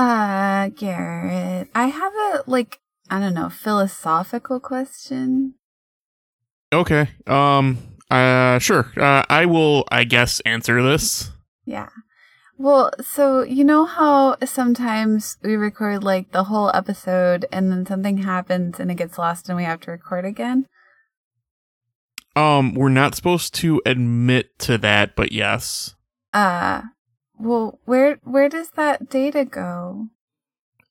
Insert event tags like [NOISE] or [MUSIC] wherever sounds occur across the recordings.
Uh, Garrett, I have a, like, I don't know, philosophical question. Okay. Um. Uh. Sure. Uh. I will. I guess answer this. Yeah. Well, so you know how sometimes we record like the whole episode and then something happens and it gets lost and we have to record again? Um. We're not supposed to admit to that, but yes. Uh, well, where where does that data go?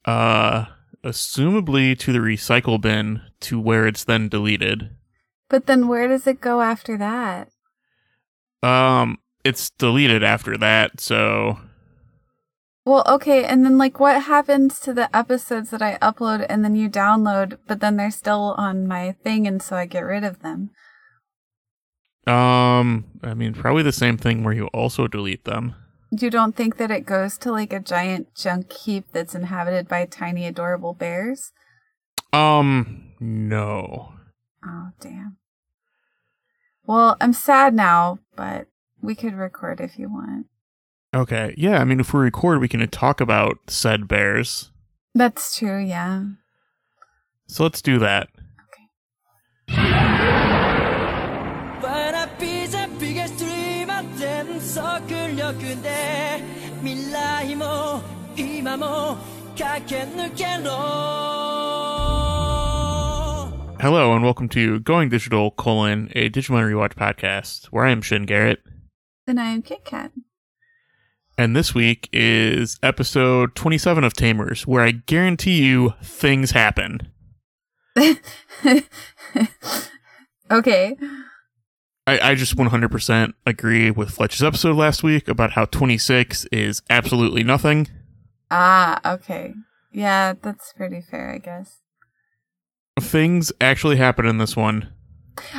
Uh. Assumably to the recycle bin to where it's then deleted. But then where does it go after that? Um. It's deleted after that. So. Well, okay, and then like what happens to the episodes that I upload and then you download, but then they're still on my thing and so I get rid of them? Um. I mean, probably the same thing where you also delete them. You don't think that it goes to like a giant junk heap that's inhabited by tiny adorable bears? Um. No. Oh, damn. Well, I'm sad now, but we could record if you want. Okay. Yeah. I mean, if we record, we can talk about said bears. That's true, yeah. So let's do that. わ 速力で未来も今も駆け抜けろ Hello and welcome to Going Digital: colon a Digimon Rewatch podcast, where I am Shin Garrett, Then I am Kit Kat. and this week is episode twenty-seven of Tamers, where I guarantee you things happen. [LAUGHS] okay. I, I just one hundred percent agree with Fletch's episode last week about how twenty-six is absolutely nothing. Ah, okay. Yeah, that's pretty fair, I guess. Things actually happen in this one.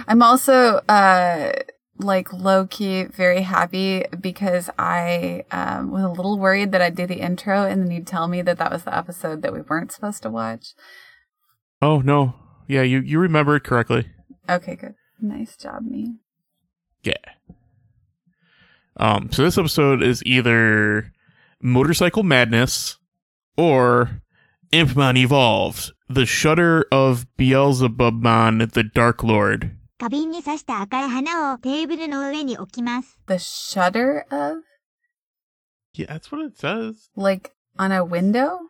I'm also uh like low key very happy because I um, was a little worried that I'd do the intro and then you'd tell me that that was the episode that we weren't supposed to watch. Oh no, yeah, you you remembered correctly. Okay, good. Nice job, me. Yeah. Um, so this episode is either Motorcycle Madness or Impmon Evolved, the shudder of Beelzebubmon, the Dark Lord. The shudder of? Yeah, that's what it says. Like on a window?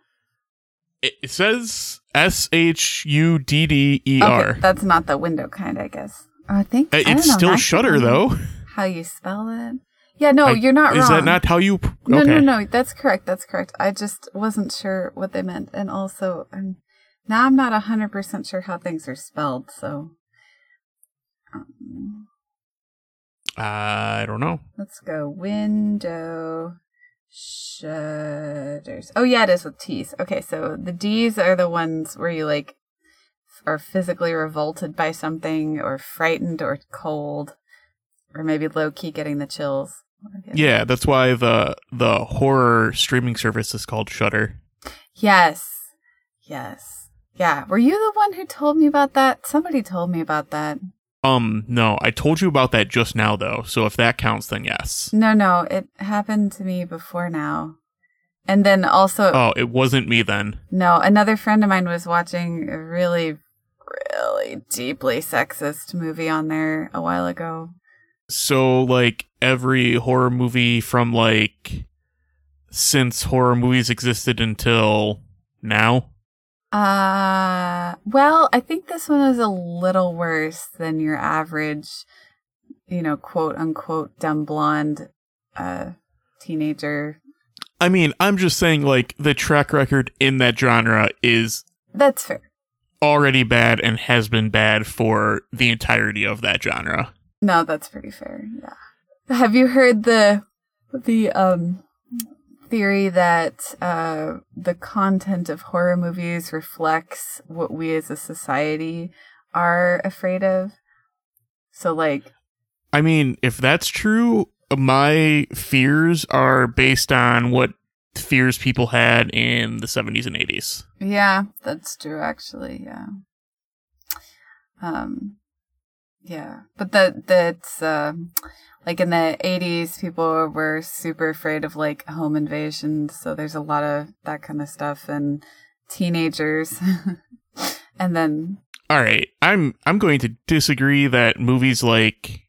It says S H U D D E R. Okay, that's not the window kind, I guess. I think Uh, I It's know, still Shutter though. How you spell it? Yeah, no, I- you're not Is wrong. that not how you? pr- No, no, no. That's correct. That's correct. I just wasn't sure what they meant, and also, um, now I'm not hundred percent sure how things are spelled. So, um, I don't know. let's go window shutters. Oh yeah, it is with T's. Okay, so the D's are the ones where you like are physically revolted by something, or frightened, or cold, or maybe low key getting the chills. Yeah, that's why the the horror streaming service is called Shutter. Yes. Yes. Yeah. Were you the one who told me about that? Somebody told me about that. Um, no, I told you about that just now though. So if that counts, then yes. No, no, it happened to me before now. And then also, Oh, it wasn't me then. no, another friend of mine was watching a really, really deeply sexist movie on there a while ago. So like every horror movie from like since horror movies existed until now. Uh, well, I think this one is a little worse than your average, you know, quote unquote dumb blonde, uh, teenager I mean, I'm just saying like the track record in that genre is That's fair. Already bad and has been bad for the entirety of that genre. No, that's pretty fair. Yeah. Have you heard the the um theory that uh the content of horror movies reflects what we as a society are afraid of? So like I mean, if that's true, my fears are based on what fears people had in the 70s and 80s. yeah, that's true actually, yeah. Um Yeah, but that that's uh, like in the '80s, people were super afraid of like home invasions. So there's a lot of that kind of stuff, and teenagers, [LAUGHS] and then All right, I'm I'm going to disagree that movies like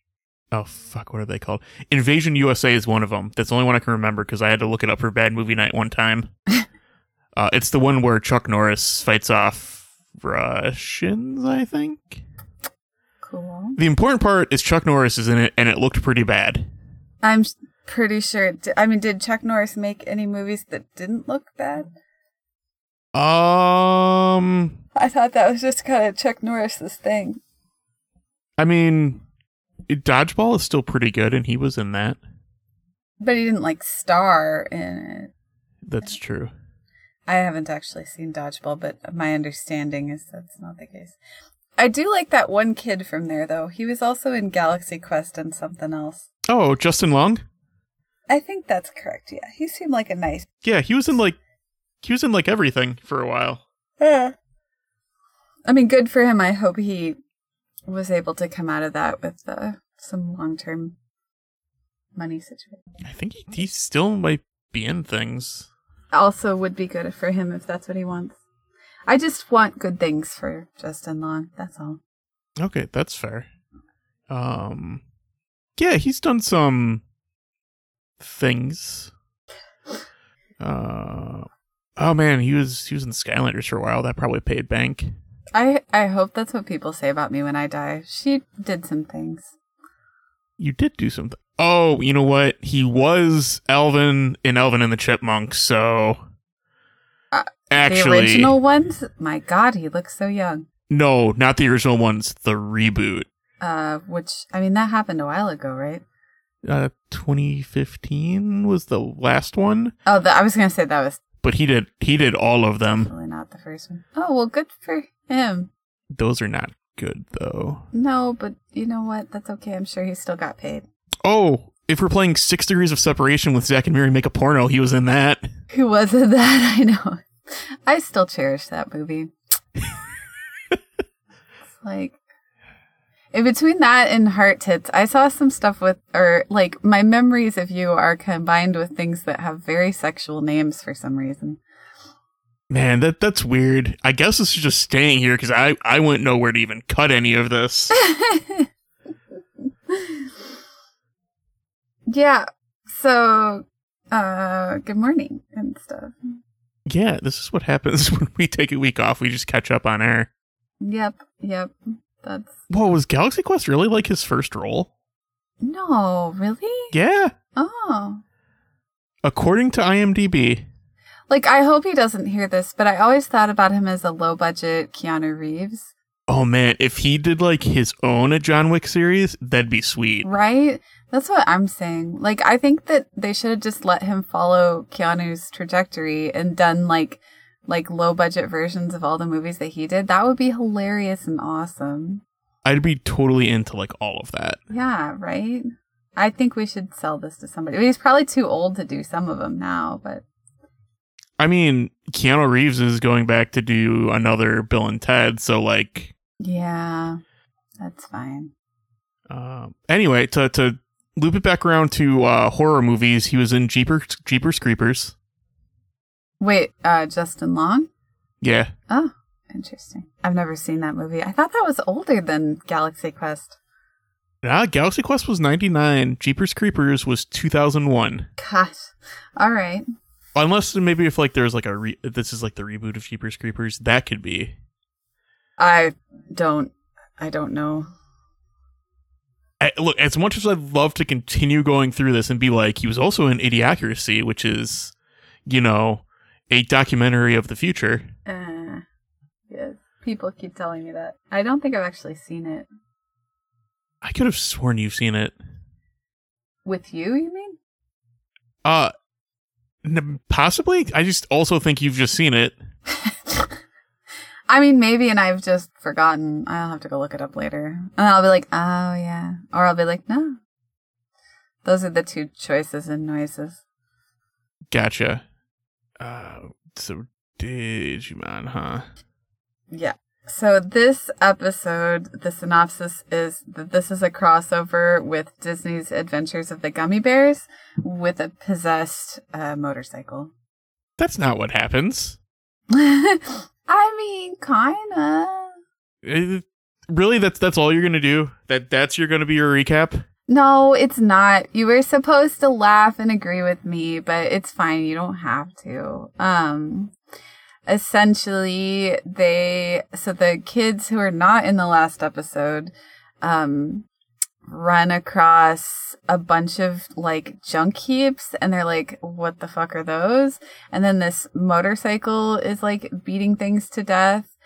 oh fuck, what are they called? Invasion USA is one of them. That's the only one I can remember because I had to look it up for Bad Movie Night one time. [LAUGHS] uh, it's the one where Chuck Norris fights off Russians, I think. cool. The important part is Chuck Norris is in it, and it looked pretty bad. I'm pretty sure. I mean, did Chuck Norris make any movies that didn't look bad? Um, I thought that was just kind of Chuck Norris's thing. I mean, Dodgeball is still pretty good, and he was in that. But he didn't like star in it. That's true. I haven't actually seen Dodgeball, but my understanding is that's not the case. I do like that one kid from there, though. He was also in Galaxy Quest and something else. Oh, Justin Long. I think that's correct. Yeah, he seemed like a nice. Yeah, he was in like he was in like everything for a while. Yeah. I mean, good for him. I hope he was able to come out of that with uh, some long-term money situation. I think he, he still might be in things. Also, would be good for him if that's what he wants. I just want good things for Justin Long. That's all. Okay, that's fair. Um, yeah, he's done some things. Uh, oh man, he was he was in Skylanders for a while. That probably paid bank. I I hope that's what people say about me when I die. She did some things. You did do something. Oh, you know what? He was Alvin in Alvin and the Chipmunks. So Uh, actually, the original ones. My God, he looks so young. no, not the original ones. The reboot. Uh, which I mean that happened a while ago, right? Uh, 2015 was the last one, Oh, the, I was gonna say that was but he did he did all of them. really not the first one. Oh well, good for him. Those are not good though. No, but you know what? That's okay. I'm sure he still got paid. Oh, if we're playing Six Degrees of Separation with Zack and Miri make a porno, he was in that. [LAUGHS] Who was it that I know? I still cherish that movie. it's [LAUGHS] like in between that and Heart Tits, I saw some stuff with or like my memories of you are combined with things that have very sexual names for some reason. Man, that that's weird. I guess this is just staying here because I I wouldn't know where to even cut any of this. [LAUGHS] yeah. So uh good morning and stuff. yeah, this is what happens [LAUGHS] when we take a week off. We just catch up on air. Yep, yep. That's Whoa, was Galaxy Quest really like his first role? no, really? Yeah, Oh. according to IMDb. Like I hope he doesn't hear this, but I always thought about him as a low budget Keanu Reeves. Oh man, if he did like his own John Wick series, that'd be sweet. Right? That's what I'm saying. Like I think that they should have just let him follow Keanu's trajectory and done like like low budget versions of all the movies that he did. That would be hilarious and awesome. I'd be totally into like all of that. Yeah, right? I think we should sell this to somebody. He's probably too old to do some of them now, but I mean, Keanu Reeves is going back to do another Bill and Ted, so like yeah, that's fine. Um, anyway, to to loop it back around to uh, horror movies, he was in Jeepers Jeepers Creepers. Wait, uh, Justin Long? Yeah, Oh, interesting. I've never seen that movie. I thought that was older than Galaxy Quest. ah, Galaxy Quest was ninety nine. Jeepers Creepers was two thousand one. Gosh. All right. Unless maybe if like there's like a re- this is like the reboot of Jeepers Creepers, that could be. I don't. I don't know. I, look, as much as I'd love to continue going through this and be like, he was also in Idiocracy, which is, you know, a documentary of the future. Uh, yes. People keep telling me that. I don't think I've actually seen it. I could have sworn you've seen it. With you, you mean? Uh, possibly. I just also think you've just seen it. [LAUGHS] I mean, maybe, and I've just forgotten. I'll have to go look it up later. And then I'll be like, oh, yeah. Or I'll be like, no. Those are the two choices and noises. Gotcha. Uh, so Digimon, huh? Yeah. So this episode, the synopsis is that this is a crossover with Disney's Adventures of the Gummy Bears with a possessed uh, motorcycle. That's not what happens. [LAUGHS] I mean, kinda. Uh, really, that's that's all you're gonna do. That that's your gonna be your recap. No, it's not. You were supposed to laugh and agree with me, but it's fine. You don't have to. Um, essentially, they, so the kids who are not in the last episode, um, run across a bunch of like junk heaps and they're like, what the fuck are those? And then this motorcycle is like beating things to death.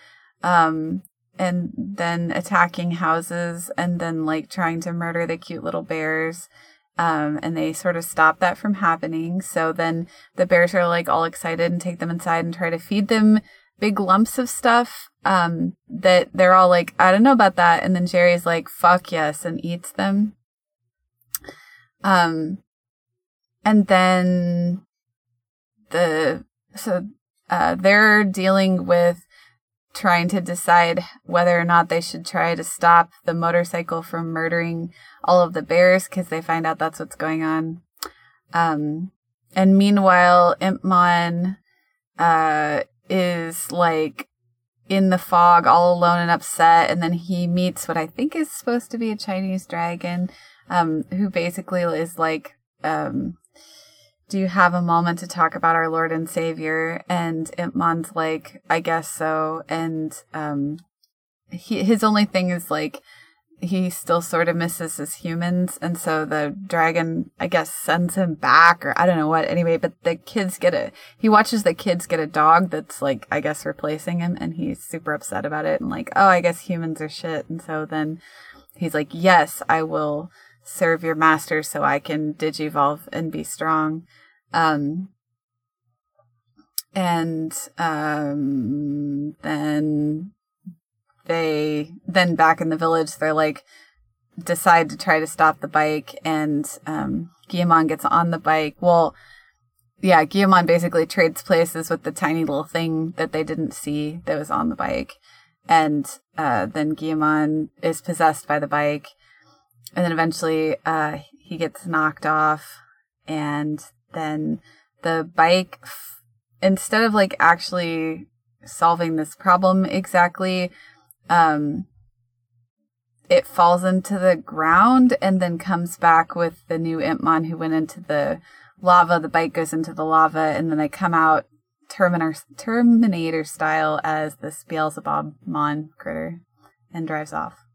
Um, and then attacking houses and then like trying to murder the cute little bears. Um, and they sort of stop that from happening. So then the bears are like all excited and take them inside and try to feed them big lumps of stuff. Um, that they're all like, I don't know about that. And then Jeri's like, fuck yes, and eats them. Um, and then the, so, uh, they're dealing with trying to decide whether or not they should try to stop the motorcycle from murdering all of the bears because they find out that's what's going on. Um, and meanwhile, Impmon uh, is like in the fog, all alone and upset, and then he meets what I think is supposed to be a Chinese dragon, um, who basically is like, um, do you have a moment to talk about our Lord and Savior? And Impmon's like, I guess so. And um, he, his only thing is like, he still sort of misses his humans. And so the dragon, I guess, sends him back, or I don't know what. Anyway, but the kids get a, he watches the kids get a dog that's like, I guess, replacing him. And he's super upset about it and like, oh, I guess humans are shit. And so then he's like, yes, I will serve your master so I can digivolve and be strong. Um, and um, then they then back in the village they're like decide to try to stop the bike and um Guilmon gets on the bike. Well, yeah, Guilmon basically trades places with the tiny little thing that they didn't see that was on the bike. And uh, then Guilmon is possessed by the bike. And then eventually uh, he gets knocked off. And then the bike, instead of like actually solving this problem exactly, um, it falls into the ground and then comes back with the new Impmon who went into the lava. The bike goes into the lava and then they come out Terminator, Terminator style as the Beelzebub Mon critter and drives off.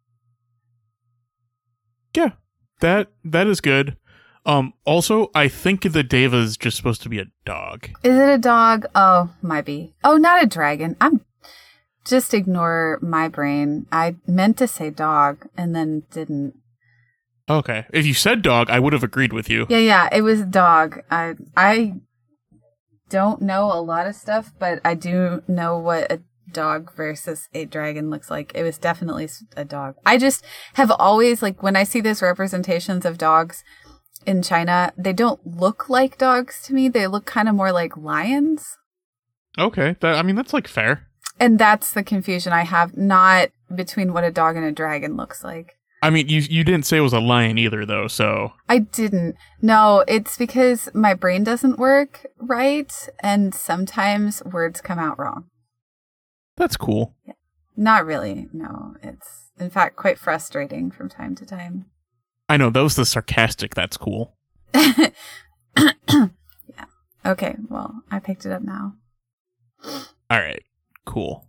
Yeah, that that is good. Um, also, I think the Deva is just supposed to be a dog. Is it a dog? Oh, might be. Oh, not a dragon. I'm just ignore my brain. I meant to say dog and then didn't. Okay, if you said dog, I would have agreed with you. Yeah, yeah, it was dog. I I don't know a lot of stuff, but I do know what a dog versus a dragon looks like. It was definitely a dog. I just have always like when I see those representations of dogs in China, they don't look like dogs to me. They look kind of more like lions. Okay, that I mean that's like fair. And that's the confusion I have, not between what a dog and a dragon looks like. I mean, you you didn't say it was a lion either, though. So I didn't. No, it's because my brain doesn't work right, and sometimes words come out wrong. That's cool. Not really. No, it's in fact quite frustrating from time to time. I know that was the sarcastic. That's cool. [COUGHS] yeah. Okay. Well, I picked it up now. All right, cool.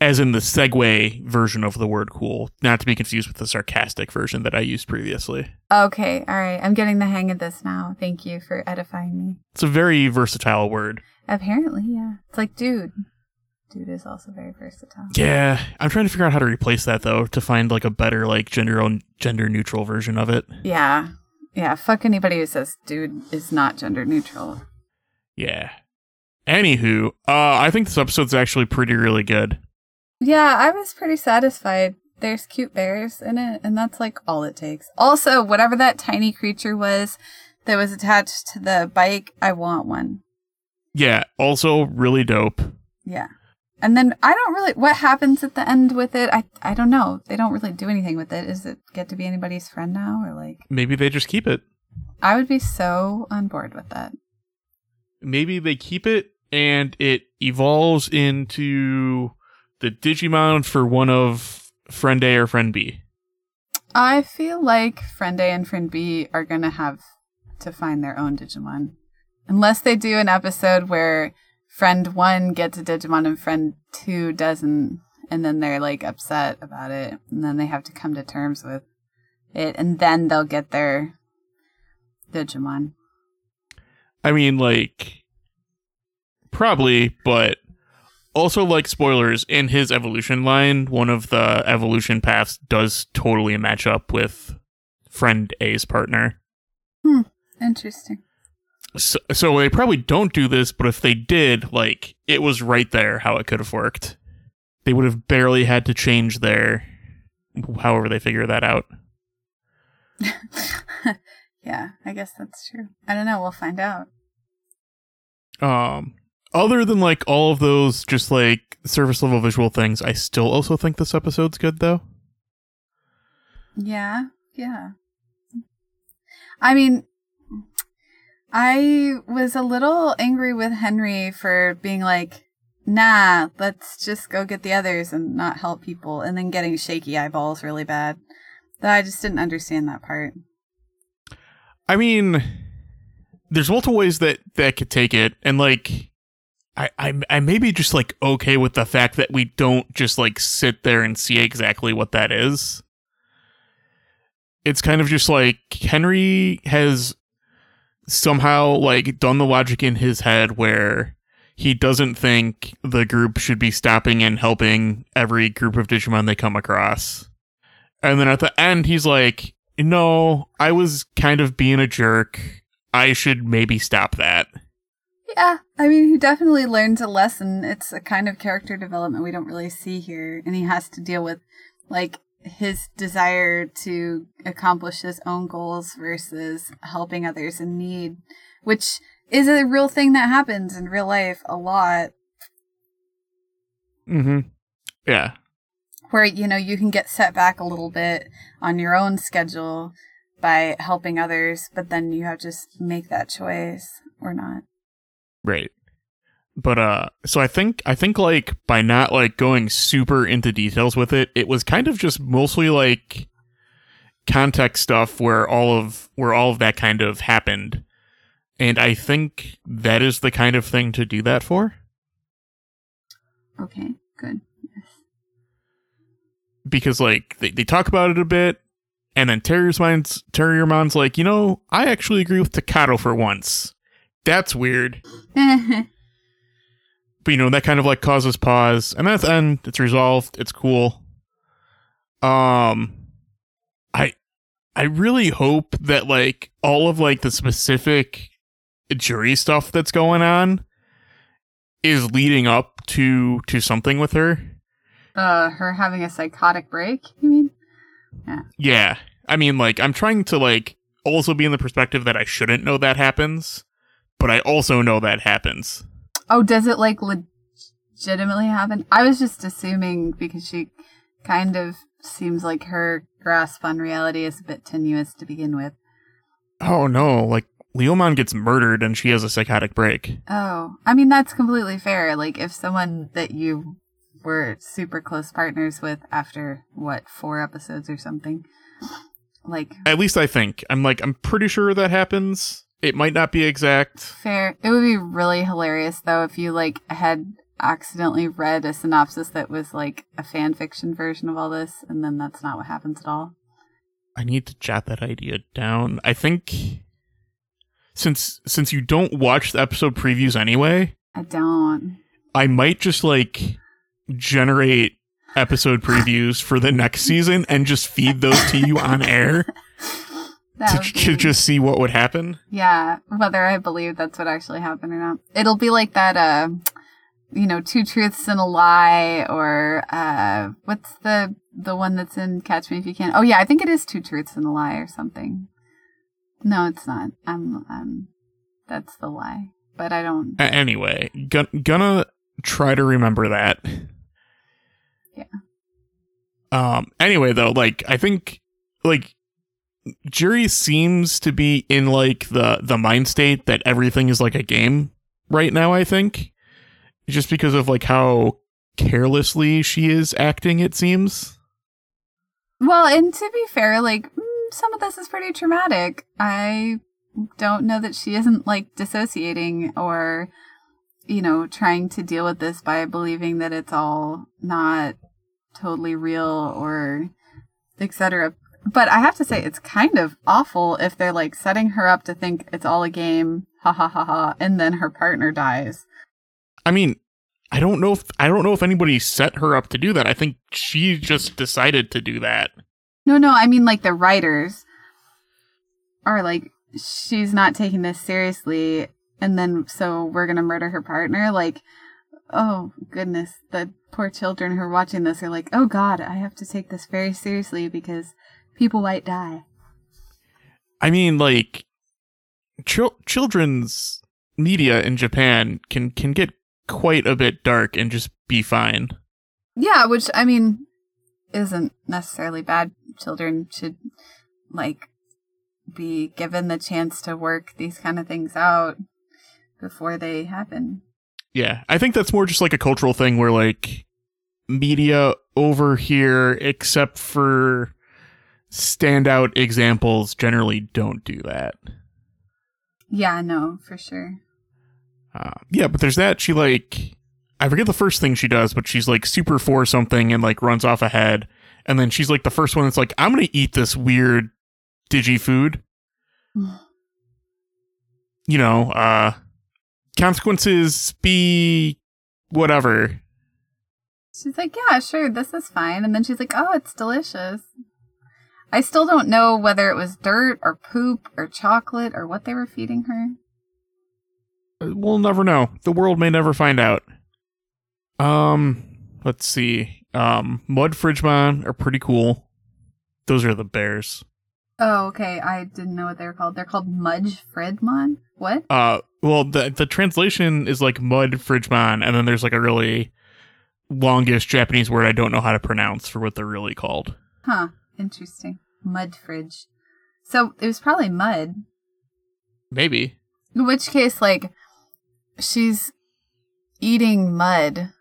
As in the segue version of the word "cool," not to be confused with the sarcastic version that I used previously. Okay. All right. I'm getting the hang of this now. Thank you for edifying me. It's a very versatile word. Apparently, yeah. It's like dude. Dude is also very versatile. Yeah, I'm trying to figure out how to replace that though to find like a better like gender gender neutral version of it. Yeah. Yeah. Fuck anybody who says dude is not gender neutral. Yeah. Anywho, uh, I think this episode's actually pretty really good. Yeah, I was pretty satisfied. There's cute bears in it, and that's like all it takes. Also, whatever that tiny creature was that was attached to the bike, I want one. Yeah, also really dope. Yeah. And then I don't really what happens at the end with it. I I don't know. They don't really do anything with it. Is it get to be anybody's friend now or like Maybe they just keep it. I would be so on board with that. Maybe they keep it and it evolves into the Digimon for one of friend A or friend B. I feel like friend A and friend B are going to have to find their own Digimon. Unless they do an episode where friend 1 gets a Digimon and friend 2 doesn't and then they're like upset about it and then they have to come to terms with it and then they'll get their Digimon. I mean, like, probably, but also, like, spoilers in his evolution line, one of the evolution paths does totally match up with friend A's partner. Hmm. Interesting. So, so they probably don't do this, but if they did, like, it was right there how it could have worked. They would have barely had to change their, however they figure that out. [LAUGHS] yeah, I guess that's true. I don't know. We'll find out. Um, other than like all of those just like surface level visual things, I still also think this episode's good though. Yeah, yeah. I mean, I was a little angry with Henry for being like, nah, let's just go get the others and not help people, and then getting shaky eyeballs really bad. That I just didn't understand that part. I mean, there's multiple ways that that could take it, and like, I I I may be just like okay with the fact that we don't just like sit there and see exactly what that is. It's kind of just like Henry has somehow like done the logic in his head where he doesn't think the group should be stopping and helping every group of Digimon they come across. And then at the end, he's like, no, I was kind of being a jerk. I should maybe stop that. Yeah, I mean, he definitely learns a lesson. It's a kind of character development we don't really see here, and he has to deal with like his desire to accomplish his own goals versus helping others in need, which is a real thing that happens in real life a lot. Mm-hmm. Yeah. Where, you know, you can get set back a little bit on your own schedule by helping others, but then you have to just make that choice or not. Right. But uh so I think I think like by not like going super into details with it, it was kind of just mostly like context stuff where all of where all of that kind of happened. And I think that is the kind of thing to do that for. Okay, good. Because like they, they talk about it a bit, and then Terrier's mind's Terriermon's like, you know, I actually agree with Takato for once. That's weird. [LAUGHS] but you know that kind of like causes pause and that's end it's resolved. It's cool. Um i i really hope that like all of like the specific Jeri stuff that's going on is leading up to to something with her. Uh, her having a psychotic break, you mean? yeah. I mean like i'm trying to like also be in the perspective that i shouldn't know that happens but i also know that happens Oh, does it like legitimately happen? I was just assuming because she kind of seems like her grasp on reality is a bit tenuous to begin with. oh no like leomon gets murdered and she has a psychotic break Oh, I mean, that's completely fair. Like, if someone that you were super close partners with after, what, four episodes or something, like, At least I think. I'm like, I'm pretty sure that happens. It might not be exact. fair. It would be really hilarious, though, if you, like, had accidentally read a synopsis that was, like, a fan fiction version of all this, and then that's not what happens at all. I need to jot that idea down. I think since since you don't watch the episode previews anyway, I don't. I might just like generate episode [LAUGHS] previews for the next season and just feed those to you on air [LAUGHS] to, to just see what would happen. Yeah, whether I believe that's what actually happened or not. It'll be like that, uh, you know, two truths and a lie, or, uh, what's the, the one that's in Catch Me If You Can? Oh yeah, I think it is two truths and a lie or something. No, it's not. I'm, I'm, that's the lie. But I don't, A- anyway, gon- gonna try to remember that. Yeah. Um anyway though, like I think like Jeri seems to be in like the the mind state that everything is like a game right now, I think. Just because of like how carelessly she is acting it seems. Well, and to be fair, like mm, some of this is pretty traumatic. I don't know that she isn't like dissociating or you know trying to deal with this by believing that it's all not totally real or etc. But I have to say it's kind of awful if they're like setting her up to think it's all a game, ha ha ha ha, and then her partner dies. I mean, I don't know if I don't know if anybody set her up to do that. I think she just decided to do that. No, no, I mean like the writers are like she's not taking this seriously and then so we're going to murder her partner like oh goodness, the poor children who are watching this are like, "Oh god, I have to take this very seriously because people might die." I mean, like chil- children's media in Japan can can get quite a bit dark and just be fine. Yeah, which I mean isn't necessarily bad. Children should like be given the chance to work these kind of things out before they happen. Yeah, I think that's more just like a cultural thing where like media over here, except for standout examples, generally don't do that. Yeah, no, for sure. Uh, yeah, but there's that. She like, I forget the first thing she does, but she's like super for something and like runs off ahead. And then she's like the first one that's like, I'm gonna eat this weird digi food. [SIGHS] you know, uh, consequences be whatever. She's like, yeah, sure, this is fine. And then she's like, oh, it's delicious. I still don't know whether it was dirt or poop or chocolate or what they were feeding her. We'll never know. The world may never find out. Um, let's see. Um, Mud Fridgemon are pretty cool. Those are the bears. Oh, okay. I didn't know what they were called. They're called Mudge Fridmon. What? Uh, well, the the translation is like Mud Fridgemon, and then there's like a really longish Japanese word I don't know how to pronounce for what they're really called. Huh. Interesting. Mud fridge. So it was probably mud. Maybe. In which case, like, she's eating mud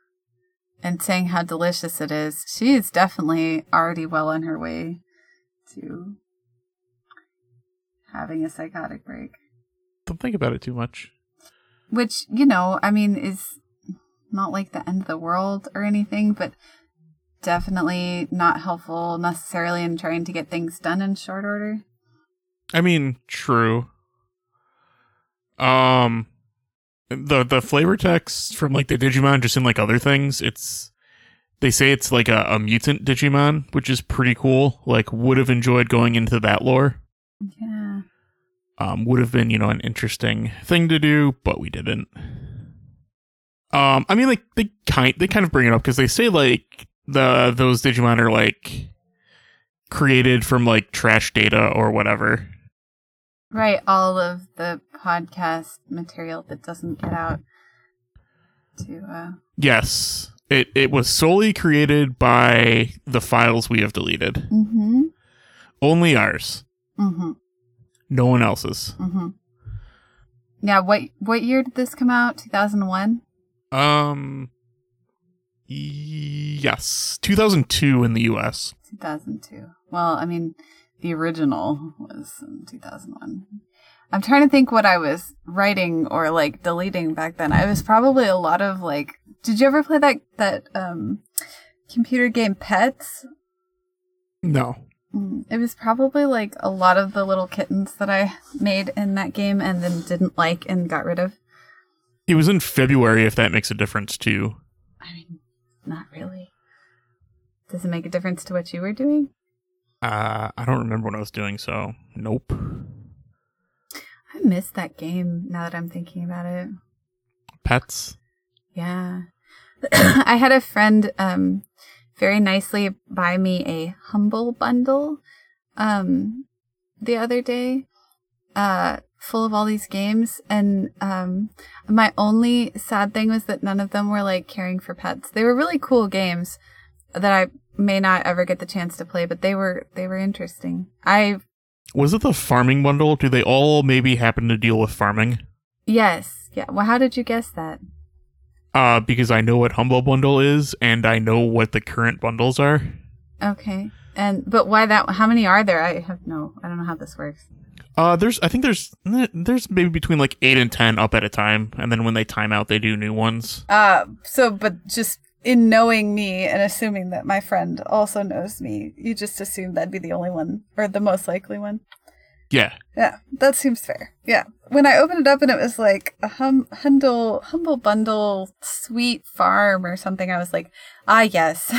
and saying how delicious it is. She is definitely already well on her way to having a psychotic break. Don't think about it too much. Which, you know, I mean, is not like the end of the world or anything, but definitely not helpful necessarily in trying to get things done in short order. I mean, true. Um, the the flavor text from like the Digimon, just in like other things, it's they say it's like a, a mutant Digimon, which is pretty cool. Like, would have enjoyed going into that lore. Yeah. Um, would have been you know an interesting thing to do, but we didn't. Um, I mean, like they kind they kind of bring it up because they say like the those Digimon are like created from like trash data or whatever. Right, all of the podcast material that doesn't get out to uh Yes. It it was solely created by the files we have deleted. mm-hmm. Only ours. Mm-hmm. No one else's. Mm-hmm. Yeah, what what year did this come out? Two thousand one? Um yes. 2002 in the US. Two thousand two. Well, I mean the original was in two thousand one. I'm trying to think what I was writing or like deleting back then. I was probably a lot of like did you ever play that that um computer game Pets? No. Mm, It was probably like a lot of the little kittens that I made in that game and then didn't like and got rid of. It was in February if that makes a difference too. I mean, not really. Does it make a difference to what you were doing? Uh I don't remember what I was doing, so nope. I miss that game now that I'm thinking about it. Pets. Yeah. [CLEARS THROAT] I had a friend um very nicely buy me a humble bundle um the other day uh full of all these games and um my only sad thing was that none of them were like caring for pets. They were really cool games that I may not ever get the chance to play, but they were they were interesting. I Was it the farming bundle? Do they all maybe happen to deal with farming? yes. Yeah. Well, how did you guess that? Uh, because I know what Humble Bundle is, and I know what the current bundles are. Okay. And but why that how many are there? I have no I don't know how this works. Uh, there's, I think there's, there's maybe between like eight and ten up at a time, and then when they time out, they do new ones. Uh so but just in knowing me and assuming that my friend also knows me, you just assume that'd be the only one or the most likely one. Yeah, Yeah, that seems fair. Yeah. When I opened it up and it was like a hum humble humble bundle sweet farm or something, I was like, ah yes.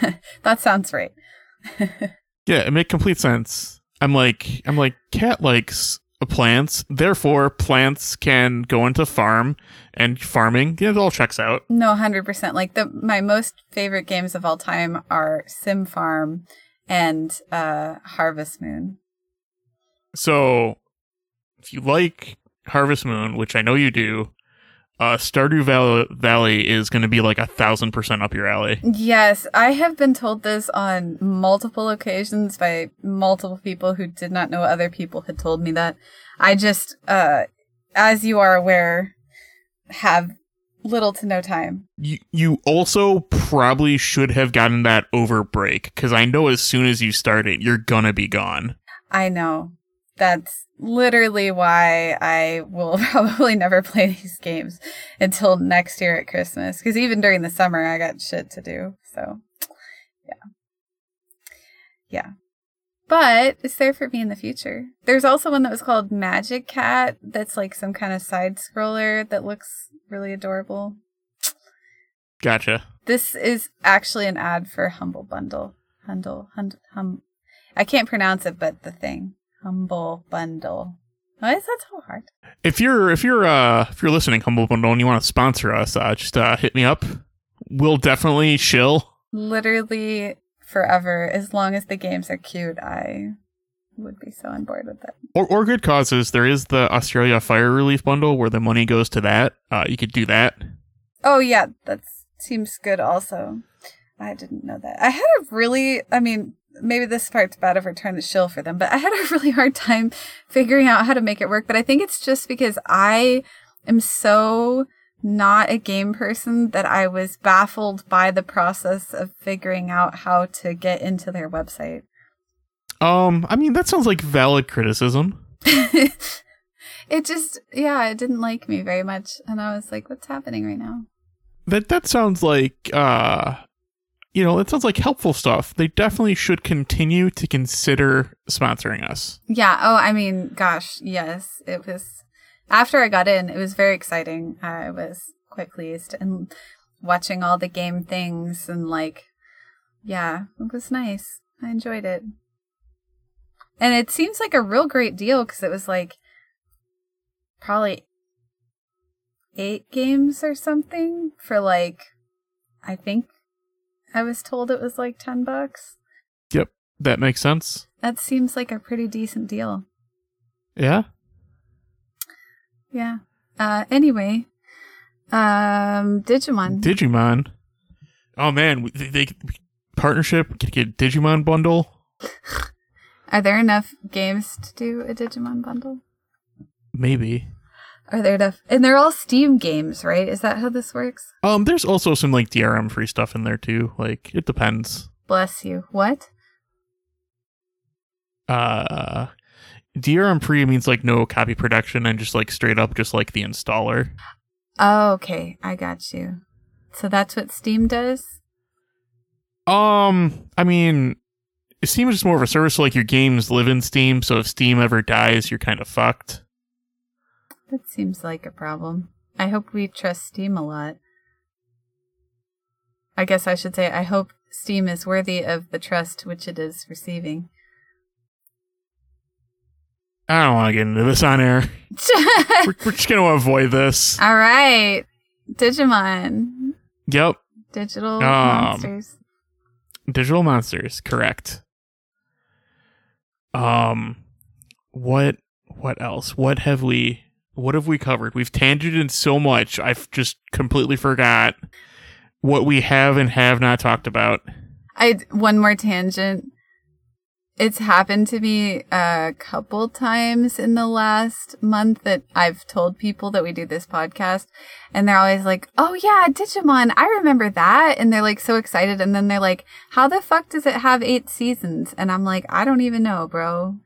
[LAUGHS] that sounds right. [LAUGHS] yeah, it make complete sense. I'm like, I'm like, cat likes plants, therefore plants can go into farm and farming. Yeah, it all checks out. No, hundred percent. Like the my most favorite games of all time are Sim Farm and uh Harvest Moon. So, if you like Harvest Moon, which I know you do, uh, Stardew Val- Valley is going to be like a thousand percent up your alley. Yes, I have been told this on multiple occasions by multiple people who did not know other people had told me that. I just, uh, as you are aware, have little to no time. You you also probably should have gotten that over break because I know as soon as you start it, you're gonna be gone. I know. That's literally why I will [LAUGHS] probably never play these games until next year at Christmas. Because even during the summer, I got shit to do. So, yeah. Yeah. But it's there for me in the future. There's also one that was called Magic Cat that's like some kind of side scroller that looks really adorable. Gotcha. This is actually an ad for Humble Bundle. Humble, hum, hum. I can't pronounce it, but the thing. Humble Bundle. Why is that so hard? If you're if you're uh if you're listening, Humble Bundle, and you want to sponsor us, uh, just uh, hit me up. We'll definitely shill. Literally forever. As long as the games are cute, I would be so on board with it. Or, or good causes. There is the Australia Fire Relief Bundle where the money goes to that. Uh, you could do that. Oh yeah, that seems good also. I didn't know that. I had a really I mean, maybe this part's bad if we're trying to shill for them, but I had a [LAUGHS] really hard time figuring out how to make it work. But I think it's just because I am so not a game person that I was baffled by the process of figuring out how to get into their website. Um, I mean that sounds like valid criticism. [LAUGHS] it just, yeah, it didn't like me very much. And I was like, what's happening right now? That that sounds like uh you know, it sounds like helpful stuff. They definitely should continue to consider sponsoring us. Yeah. Oh, I mean, gosh, yes. It was after I got in, it was very exciting. I was quite pleased and watching all the game things and like, yeah, it was nice. I enjoyed it. And it seems like a real great deal because it was like probably eight games or something for like, I think I was told it was like 10 bucks. Yep, that makes sense. That seems like a pretty decent deal. Yeah. Yeah. Uh anyway, um Digimon. Digimon. Oh man, we- they, they partnership get get Digimon bundle. [LAUGHS] Are there enough games to do a Digimon bundle? Maybe. Are there enough? And they're all Steam games, right? Is that how this works? Um, there's also some like DRM free stuff in there too. Like it depends. Bless you. What? Uh, DRM free means like no copy protection and just like straight up just like the installer. Oh, okay. I got you. So that's what Steam does? Um, I mean, Steam is just more of a service. So like your games live in Steam, so if Steam ever dies, you're kind of fucked. That seems like a problem. I hope we trust Steam a lot. I guess I should say I hope Steam is worthy of the trust which it is receiving. I don't want to get into this on air. [LAUGHS] we're, we're just gonna avoid this. All right. Digimon. Yep. Digital Um, monsters. Digital monsters, correct. Um, what what else? What have we what have we covered? We've tangented so much. I've just completely forgot what we have and have not talked about. I one more tangent. It's happened to me a couple times in the last month that I've told people that we do this podcast and they're always like, "Oh yeah, Digimon, I remember that." And they're like so excited and then they're like, "How the fuck does it have 8 seasons?" And I'm like, "I don't even know, bro."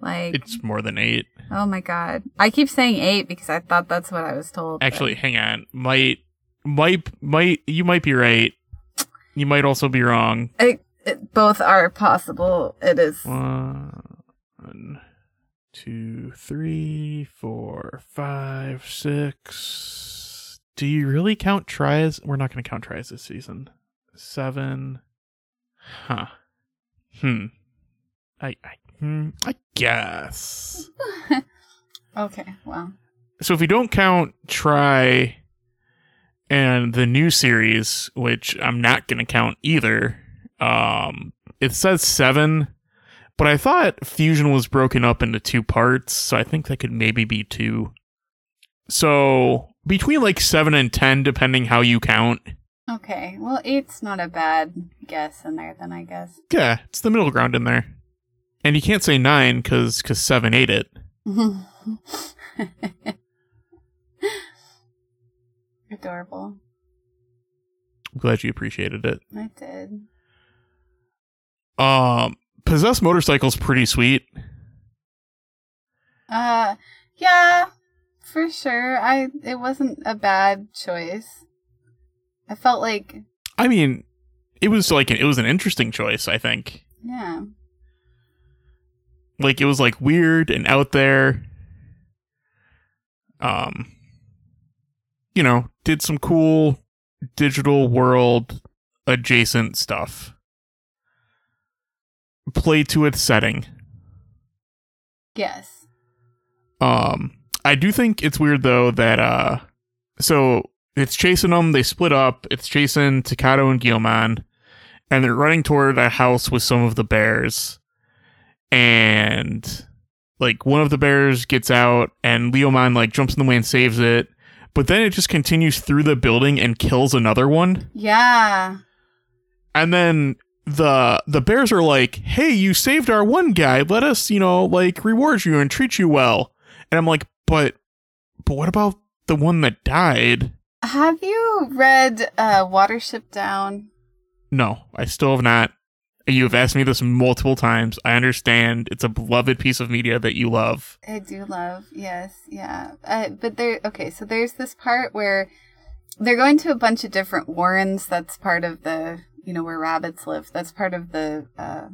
Like It's more than 8. Oh my god. I keep saying 8 because I thought that's what I was told. but- Actually, hang on. Might might might you might be right. You might also be wrong. it, it, both are possible. It is One, two, three, four, five, six. Do you really count tries? We're not going to count tries this season. Seven. Huh. Hmm. I, I, hmm, I guess. [LAUGHS] Okay, well. So if we don't count try and the new series, which I'm not going to count either, um, it says seven, but I thought Fusion was broken up into two parts, so I think that could maybe be two. So between like seven and ten, depending how you count. Okay, well, eight's not a bad guess in there, then I guess. Yeah, it's the middle ground in there. And you can't say nine because cause seven ate it. [LAUGHS] Adorable. I'm glad you appreciated it. I did. Um, possessed motorcycle's pretty sweet. Uh, yeah, for sure. I it wasn't a bad choice. I felt like, I mean, it was like it was an interesting choice. I think yeah, like it was like weird and out there. Um, you know, did some cool digital world adjacent stuff. Play to its setting. yes, Um, I do think it's weird though that uh, so it's chasing them. They split up. It's chasing Takato and Guilmon, and they're running toward a house with some of the bears. And like one of the bears gets out, and Leomon like jumps in the way and saves it. But then it just continues through the building and kills another one. yeah, And then the the bears are like, "Hey, you saved our one guy. Let us, you know, like reward you and treat you well." And I'm like, "But but what about the one that died?" Have you read uh, Watership Down? No, I still have not. You have asked me this multiple times. I understand it's a beloved piece of media that you love. I do love, yes, yeah. Uh, but there, okay, so there's this part where they're going to a bunch of different warrens. That's part of the, you know, where rabbits live. That's part of the uh,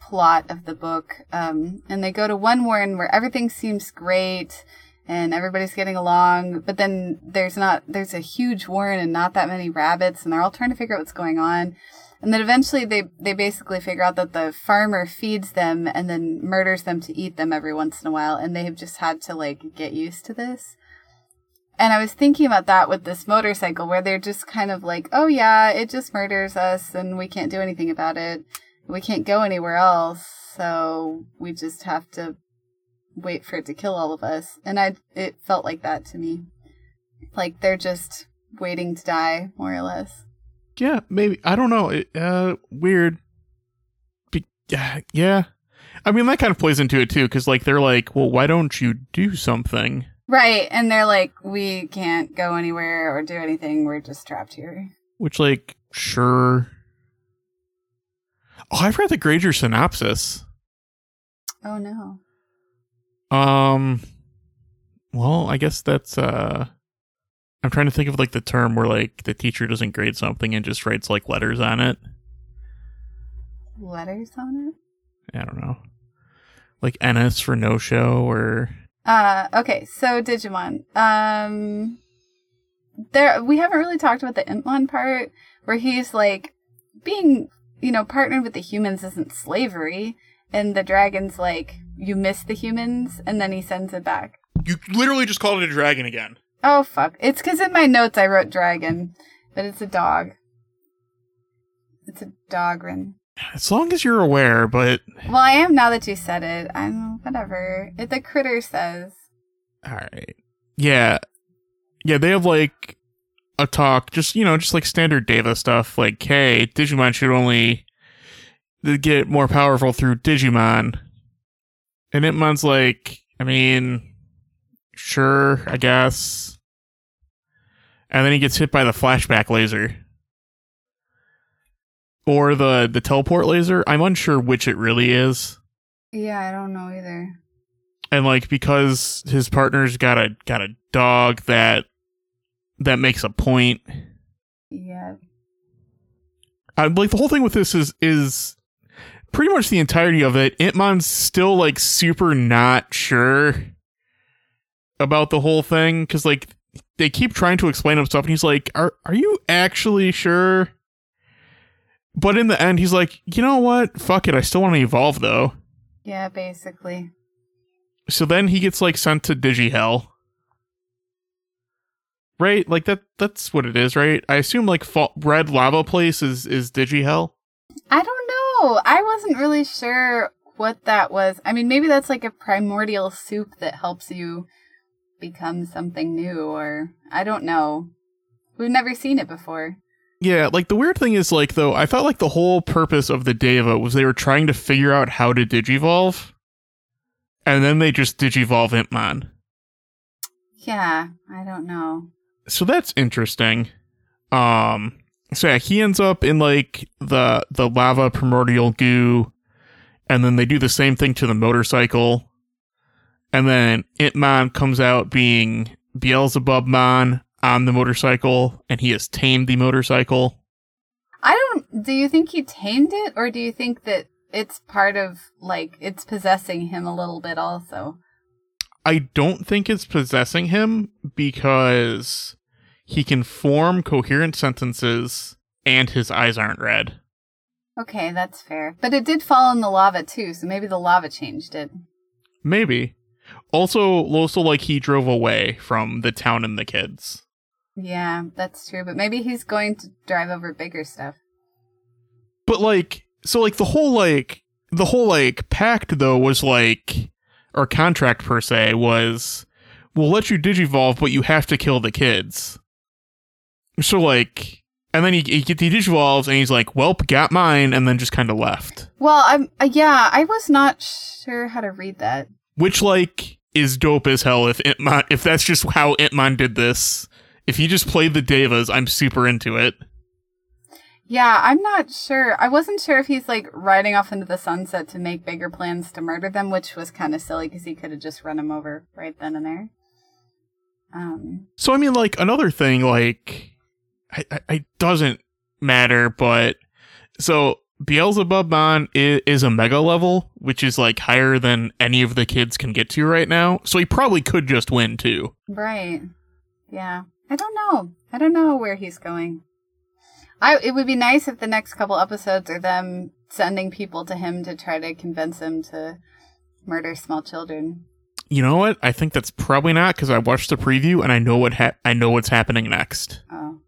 plot of the book. Um, and they go to one warren where everything seems great and everybody's getting along, but then there's not, there's a huge warren and not that many rabbits, and they're all trying to figure out what's going on. And then eventually they, they basically figure out that the farmer feeds them and then murders them to eat them every once in a while. And they have just had to like get used to this. And I was thinking about that with this motorcycle where they're just kind of like, oh yeah, it just murders us and we can't do anything about it. We can't go anywhere else. So we just have to wait for it to kill all of us. And I, it felt like that to me. Like they're just waiting to die, more or less. Yeah, maybe. I don't know. It, uh, weird. Be- yeah, yeah. I mean, that kind of plays into it too, because like they're like, well, why don't you do something? Right. And they're like, we can't go anywhere or do anything. We're just trapped here. Which, like, sure. Oh, I've read the Granger synopsis. Oh no. Um, well, I guess that's uh, I'm trying to think of like the term where like the teacher doesn't grade something and just writes like letters on it. Letters on it? I don't know, like NS for no show or Uh, okay, so Digimon. Um, there we haven't really talked about the Impmon part where he's like being, you know, partnered with the humans isn't slavery, and the dragon's like, you miss the humans, and then he sends it back. you literally just called it a dragon again. Oh fuck! It's because in my notes I wrote dragon, but it's a dog. It's a dogrin. As long as you're aware, but Well, I am now that you said it. I'm whatever. It, the critter says. all right. Yeah. Yeah, they have like a talk, just you know, just like standard Deva stuff, like, hey, Digimon should only get more powerful through Digimon. And Impmon's like, I mean, sure, I guess. And then he gets hit by the flashback laser. Or the the teleport laser. I'm unsure which it really is. Yeah, I don't know either. and like because his partner's got a got a dog that that makes a point Yeah. I, like the whole thing with this is is pretty much the entirety of it Impmon's still like super not sure about the whole thing because like they keep trying to explain himself and he's like are are you actually sure but in the end he's like you know what fuck it i still want to evolve though Yeah, basically. So then he gets like sent to Digihell. Right? Like that that's what it is, right? I assume like fa- red lava place is is Digihell. I don't know. I wasn't really sure what that was. I mean, maybe that's like a primordial soup that helps you become something new, or I don't know. We've never seen it before. Yeah, like the weird thing is like though, I felt like the whole purpose of the Deva was they were trying to figure out how to digivolve. And then they just digivolve Impmon. Yeah, I don't know. So that's interesting. Um so yeah, he ends up in like the the lava primordial goo, and then they do the same thing to the motorcycle. And then Impmon comes out being Beelzebubmon on the motorcycle, and he has tamed the motorcycle. I don't. Do you think he tamed it, or do you think that it's part of like it's possessing him a little bit also? I don't think it's possessing him because he can form coherent sentences and his eyes aren't red. Okay, that's fair. But it did fall in the lava too, so maybe the lava changed it. Maybe. Also, also like he drove away from the town and the kids. Yeah, that's true. But maybe he's going to drive over bigger stuff. But like, so like the whole like the whole like pact though was like, or contract per se was, we'll let you digivolve, but you have to kill the kids. So like, and then he he, he digivolves and he's like, "Welp, got mine," and then just kind of left. Well, I'm uh, yeah, I was not sure how to read that. Which like is dope as hell if Impmon if that's just how Impmon did this. If he just played the Devas, I'm super into it. Yeah, I'm not sure. I wasn't sure if he's like riding off into the sunset to make bigger plans to murder them, which was kind of silly because he could have just run them over right then and there. Um, So I mean, like another thing, like I, I, it doesn't matter, but so Beelzebubmon is, is a mega level, which is like higher than any of the kids can get to right now. So he probably could just win too. right. Yeah. I don't know. I don't know where he's going. I it would be nice if the next couple episodes are them sending people to him to try to convince him to murder small children. You know what? I think that's probably not because I watched the preview and I know what ha- I know what's happening next. Oh.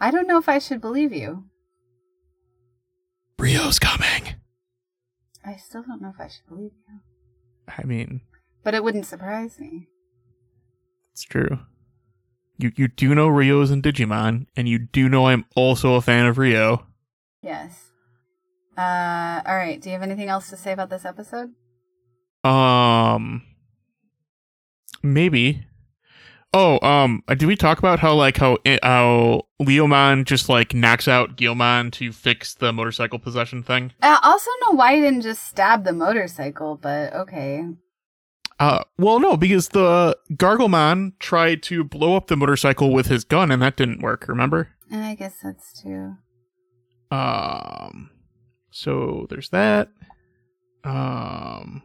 I don't know if I should believe you. Ryo's coming. I still don't know if I should believe you. I mean, But it wouldn't surprise me. it's true. You you do know Ryo's in Digimon, and you do know I'm also a fan of Ryo. Yes. Uh all right. Do you have anything else to say about this episode? Um, maybe. Oh, um, did we talk about how like how how Leomon just like knocks out Guilmon to fix the motorcycle possession thing? I also know why he didn't just stab the motorcycle, but okay. Uh, well, no, because the Gargomon tried to blow up the motorcycle with his gun, and that didn't work. Remember? I guess that's true. Um, so there's that. Um,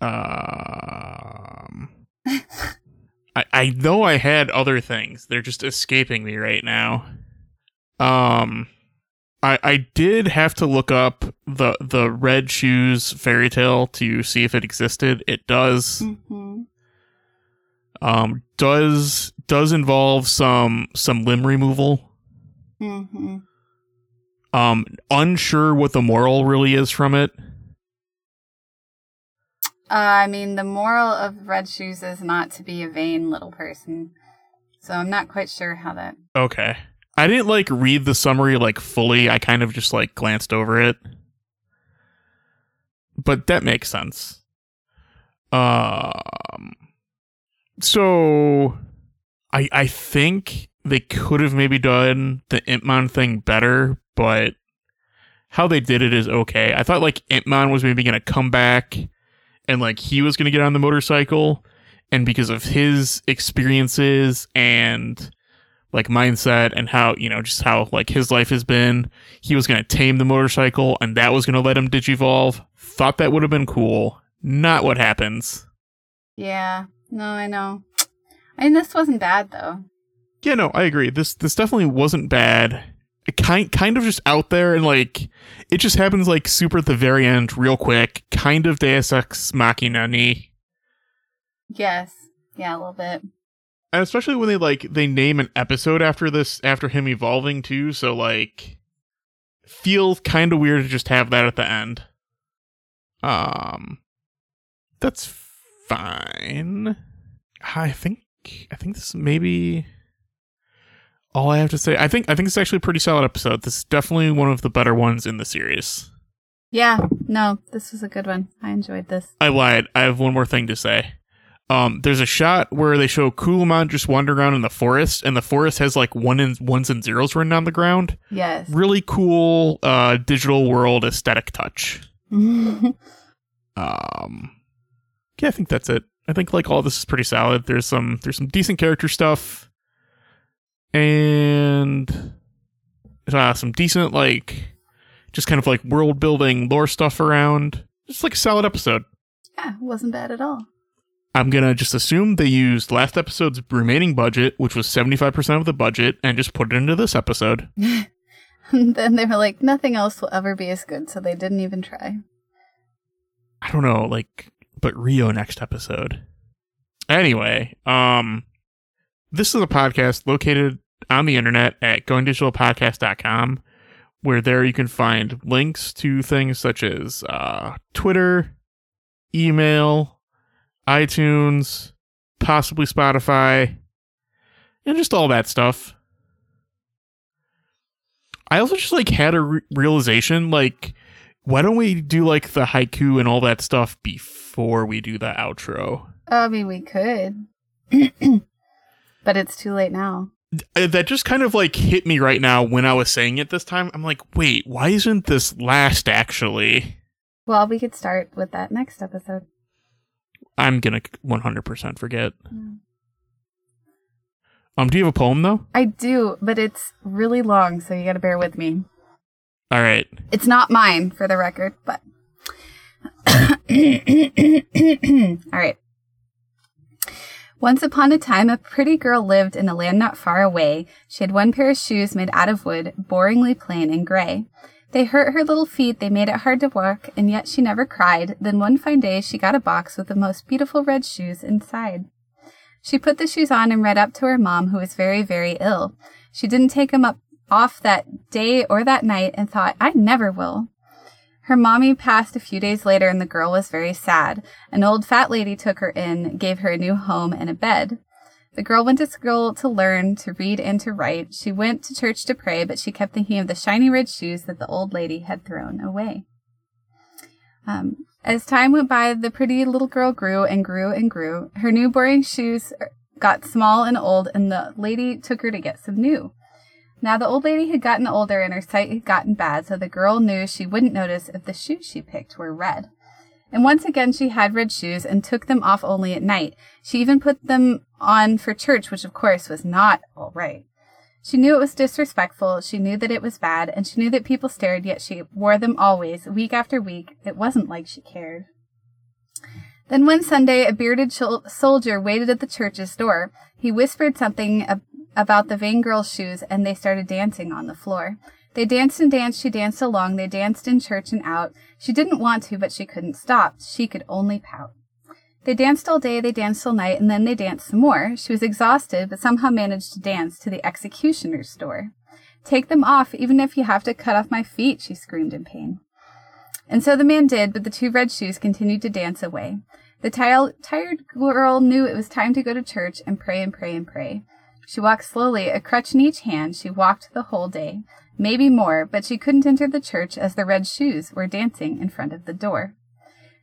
um, [LAUGHS] I I know I had other things. They're just escaping me right now. Um, I I did have to look up the the red shoes fairy tale to see if it existed. It does. hmm Um, does does involve some some limb removal. hmm Um, unsure what the moral really is from it. Uh, I mean, the moral of red shoes is not to be a vain little person. So I'm not quite sure how that. Okay. I didn't like read the summary like fully. I kind of just like glanced over it. But that makes sense. Um so I I think they could have maybe done the Impmon thing better, but how they did it is okay. I thought like Impmon was maybe gonna come back and like he was gonna get on the motorcycle and because of his experiences and like mindset and how you know just how like his life has been he was going to tame the motorcycle and that was going to let him digivolve thought that would have been cool. Not what happens. Yeah, no, I know. I mean, this wasn't bad though. yeah no i agree. This this definitely wasn't bad kind kind of just out there and like it just happens like super at the very end real quick. Kind of deus ex machina Yes, yeah, a little bit. and especially when they like they name an episode after this after him evolving too so like feels kind of weird to just have that at the end. Um that's fine. I think i think this may be all i have to say i think i think it's actually a pretty solid episode this is definitely one of the better ones in the series Yeah, no, this was a good one. I enjoyed this. I lied. I have one more thing to say. Um, there's a shot where they show Culumon just wandering around in the forest, and the forest has like one and ones and zeros written on the ground. Yes. Really cool, uh, digital world aesthetic touch. [LAUGHS] Um, yeah, I think that's it. I think like all this is pretty solid. There's some there's some decent character stuff, and uh, some decent like just kind of like world building lore stuff around. Just like a solid episode. yeah, wasn't bad at all. I'm gonna just assume they used last episode's remaining budget, which was 75% of the budget, and just put it into this episode. [LAUGHS] And then they were like, nothing else will ever be as good, so they didn't even try. I don't know, like, but Ryo next episode. Anyway, um, this is a podcast located on the internet at goingdigitalpodcast.com, where there you can find links to things such as uh, Twitter, email, iTunes, possibly Spotify, and just all that stuff. I also just like had a re- realization like why don't we do like the haiku and all that stuff before we do the outro? I mean, we could. [CLEARS THROAT] but it's too late now. Uh, That just kind of like hit me right now when I was saying it this time. I'm like, wait, why isn't this last actually? Well, we could start with that next episode. I'm gonna 100% forget. Um, do you have a poem though? I do, but it's really long, so you gotta bear with me. All right. It's not mine, for the record, but. [COUGHS] [COUGHS] All right. Once upon a time, a pretty girl lived in a land not far away. She had one pair of shoes made out of wood, boringly plain and gray. They hurt her little feet, they made it hard to walk, and yet she never cried. Then one fine day, she got a box with the most beautiful red shoes inside. She put the shoes on and read up to her mom, who was very, very ill. She didn't take 'em up off that day or that night and thought, I never will. Her mommy passed a few days later and the girl was very sad. An old fat lady took her in, gave her a new home and a bed. The girl went to school to learn to read and to write. She went to church to pray, but she kept thinking of the shiny red shoes that the old lady had thrown away. Um, as time went by, the pretty little girl grew and grew and grew. Her new boring shoes got small and old, and the lady took her to get some new. Now the old lady had gotten older and her sight had gotten bad, so the girl knew she wouldn't notice if the shoes she picked were red. And once again she had red shoes and took them off only at night. She even put them on for church, which of course was not all right. She knew it was disrespectful, she knew that it was bad, and she knew that people stared, yet she wore them always, week after week. It wasn't like she cared. Then one Sunday, a bearded soldier waited at the church's door. He whispered something about the vain girl's shoes, and they started dancing on the floor. They danced and danced. She danced along. They danced in church and out. She didn't want to, but she couldn't stop. She could only pout. They danced all day, they danced all night, and then they danced some more. She was exhausted, but somehow managed to dance to the executioner's door. Take them off, even if you have to cut off my feet, she screamed in pain. And so the man did, but the two red shoes continued to dance away. The tired girl knew it was time to go to church and pray and pray and pray. She walked slowly, a crutch in each hand. She walked the whole day, maybe more, but she couldn't enter the church as the red shoes were dancing in front of the door.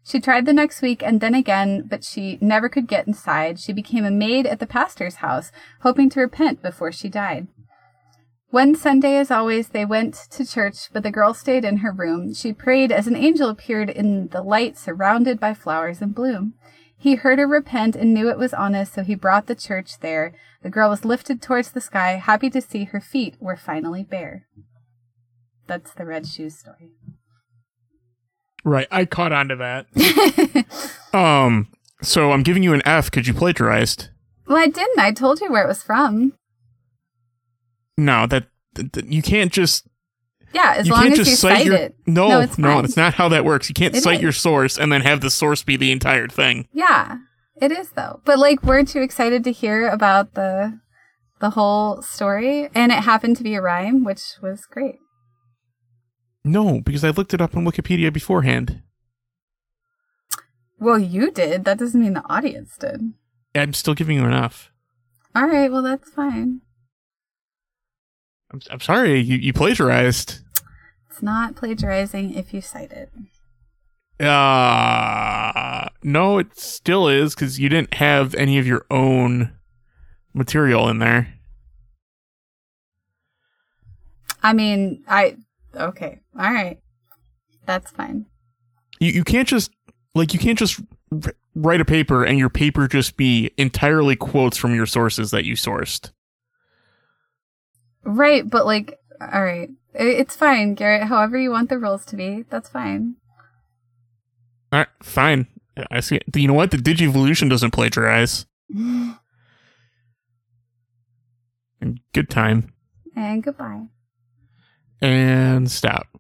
She tried the next week and then again, but she never could get inside. She became a maid at the pastor's house, hoping to repent before she died. One Sunday, as always, they went to church, but the girl stayed in her room. She prayed as an angel appeared in the light, surrounded by flowers and bloom. He heard her repent and knew it was honest, so he brought the church there. The girl was lifted towards the sky, happy to see her feet were finally bare. That's the red shoes story. Right, I caught on to that. [LAUGHS] [LAUGHS] um, so I'm giving you an F because you plagiarized. Well, I didn't. I told you where it was from. No, that, that, that- you can't just Yeah, as you long as just you cite cite your it. no No, no, it's that's not how that works. You can't It cite is. your source and then have the source be the entire thing. Yeah, it is though. But like, weren't you excited to hear about the the whole story? And it happened to be a rhyme, which was great. No, because I looked it up on Wikipedia beforehand. Well, you did. That doesn't mean the audience did. I'm still giving you enough. All right. Well, that's fine. I'm, I'm sorry, you, you plagiarized. It's not plagiarizing if you cite it. Uh, no, it still is because you didn't have any of your own material in there. I mean, I okay. All right. That's fine. You you can't just like you can't just r- write a paper and your paper just be entirely quotes from your sources that you sourced. Right, but like, all right. It's fine, Garrett. However you want the rules to be, that's fine. All right, fine. I see. You know what? The Digivolution doesn't plagiarize. And [SIGHS] good time. And goodbye. And stop.